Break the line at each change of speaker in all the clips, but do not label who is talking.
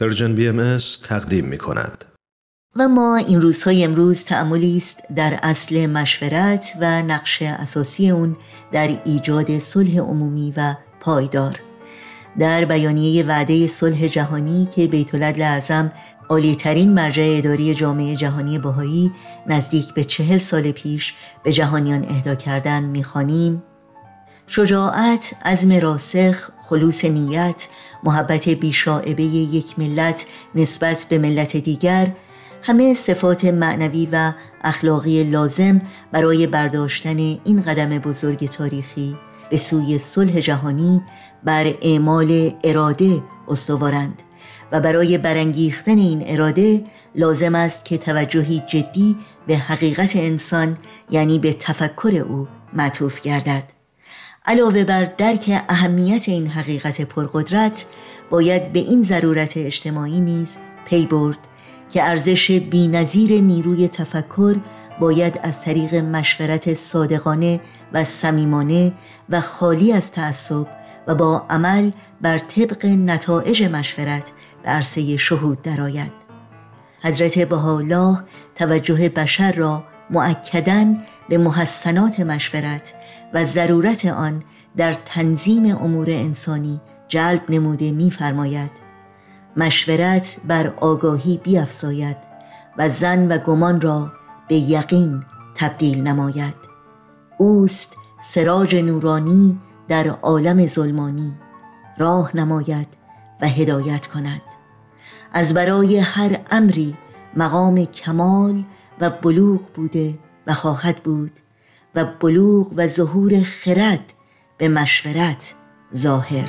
Persian BM تقدیم می کند.
و ما این روزهای امروز تأملی است در اصل مشورت و نقش اساسی اون در ایجاد صلح عمومی و پایدار در بیانیه وعده صلح جهانی که بیت اعظم عالیترین مرجع اداری جامعه جهانی بهایی نزدیک به چهل سال پیش به جهانیان اهدا کردن می‌خوانیم شجاعت، عزم راسخ، خلوص نیت، محبت بیشاعبه یک ملت نسبت به ملت دیگر همه صفات معنوی و اخلاقی لازم برای برداشتن این قدم بزرگ تاریخی به سوی صلح جهانی بر اعمال اراده استوارند و برای برانگیختن این اراده لازم است که توجهی جدی به حقیقت انسان یعنی به تفکر او معطوف گردد. علاوه بر درک اهمیت این حقیقت پرقدرت باید به این ضرورت اجتماعی نیز پی برد که ارزش بینظیر نیروی تفکر باید از طریق مشورت صادقانه و صمیمانه و خالی از تعصب و با عمل بر طبق نتایج مشورت به عرصه شهود درآید. حضرت بهاءالله توجه بشر را معکدن به محسنات مشورت و ضرورت آن در تنظیم امور انسانی جلب نموده می‌فرماید. مشورت بر آگاهی بیافزاید و زن و گمان را به یقین تبدیل نماید. اوست سراج نورانی در عالم ظلمانی راه نماید و هدایت کند. از برای هر امری مقام کمال و بلوغ بوده و خواهد بود و بلوغ و ظهور خرد به مشورت ظاهر.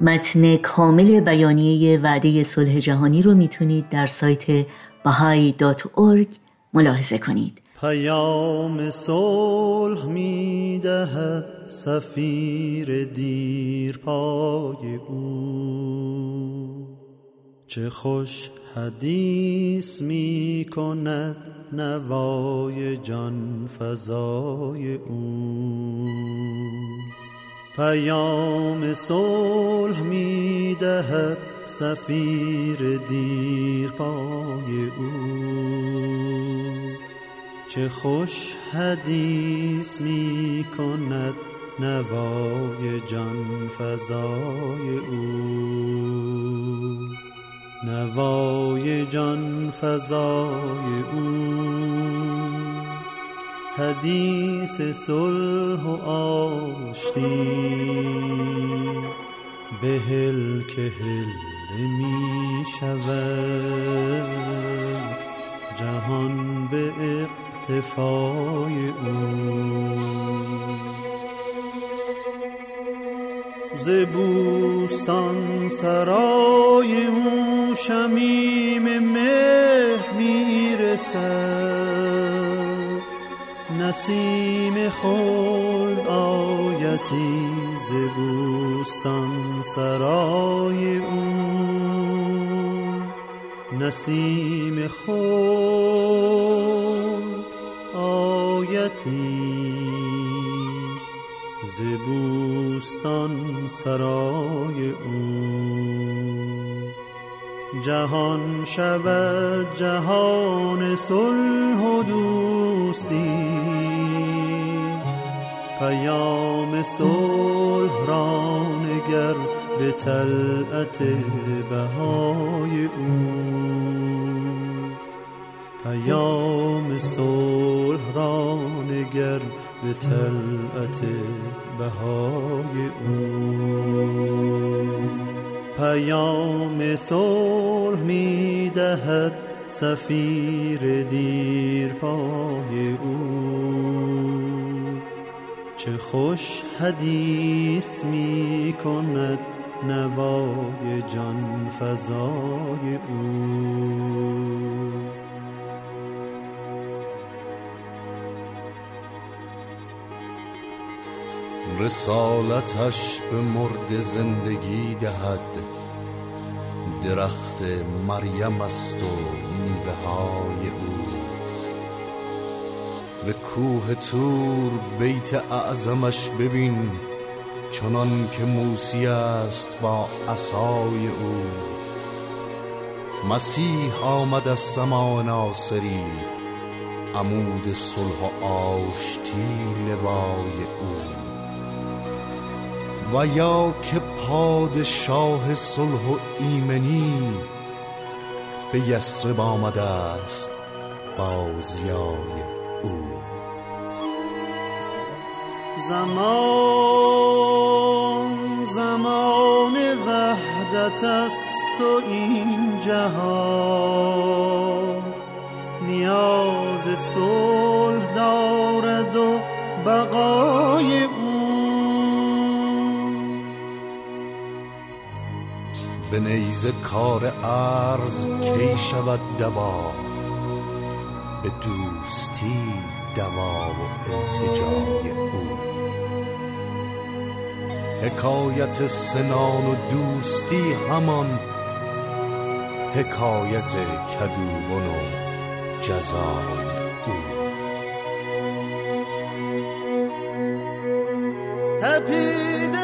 متن کامل بیانیه وعده صلح جهانی رو می‌تونید در سایت bahai.org ملاحظه کنید.
پیام صلح می‌دهد سفیر دیر پای او. چه خوش حدیث می کند نوای جان فضای او. پیام صلح می دهد سفیر دیر پای او. چه خوش حدیث می کند نوای جان فضای او. نوای جان فضای او. حدیث صلح و آشتی. بهل که هل می شود. جهان به اقتفای او. ز سرای او. شمیم مهر می‌رسد. نسیم خلد آیتی ز بوستان سرای او نسیم خلد آیتی ز بوستان سرای او جهان شود جهان صلح و دوستی. پیام صلح را نگر به طلعت بهای او. پیام صلح را نگر به طلعت بهای او. پیام صلح می دهد سفیر دیر پای او. چه خوش حدیث می کند نوای جان فضای او.
رسالتش به مرد زندگی دهد. درخت مریم است و میوه های او. به کوه تور بیت اعظمش ببین چنان که موسی است با عصای او. مسیح آمد از سما ناصری عمود صلح و آشتی لوای او. و یا که پادشاه صلح و ایمنی به یسرب آمده است بازیای او.
زمان زمان وحدت است و این جهان نیاز صلح
به نیز کار عرض کی شود دوا؟ به دوستی دوا و التجای او. حکایت سنان و دوستی همان حکایت کدوبن و جزای او.
تپید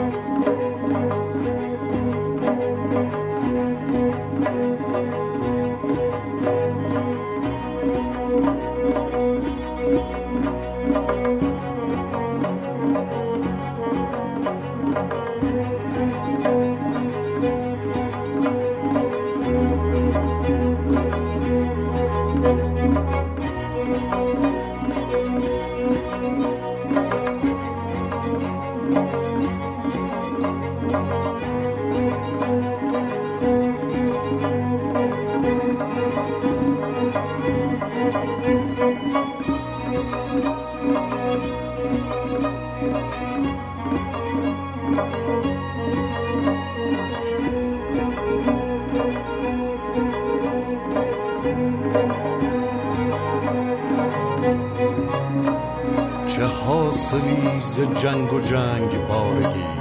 حاصلی ز جنگ و جنگ بارگی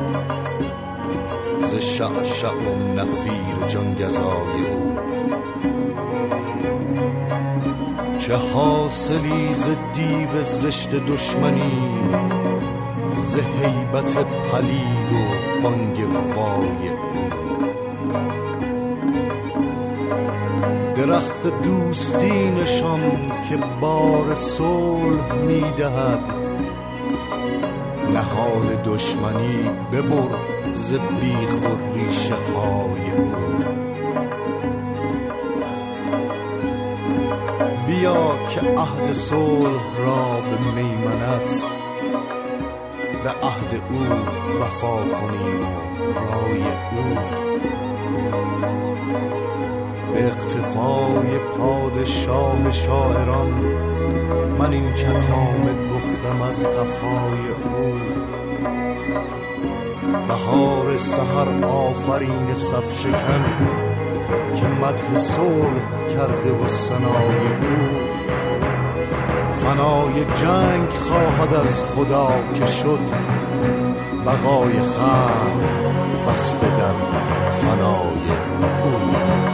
ز شعشع و نفیر جانگزای او. چه حاصلی ز دیو زشت دشمنی ز هیبت پلید و بانگ وای او. درخت دوستی نشان که بار صلح می‌دهد نهال دشمنی ببر ز بیخ و ریشه های او. بیا که عهد صلح را به میمنت به عهد او وفا کنیم و رای او. به اقتفای پادشاه شاعران. من این چکامه گفتم از قفای او. بهار سحر آفرین صف شکن که مدح صلح کرده و سنای او. فنای جنگ خواهد از خدا که شد. بقای خلق بسته در فنای او.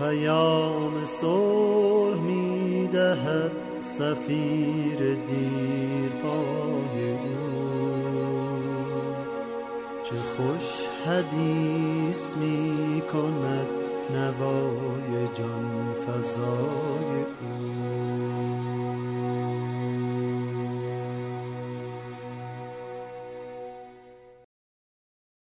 پیام صلح می دهد سفیر دیربای او. چه خوش حدیث می کند نوای جان فضای او.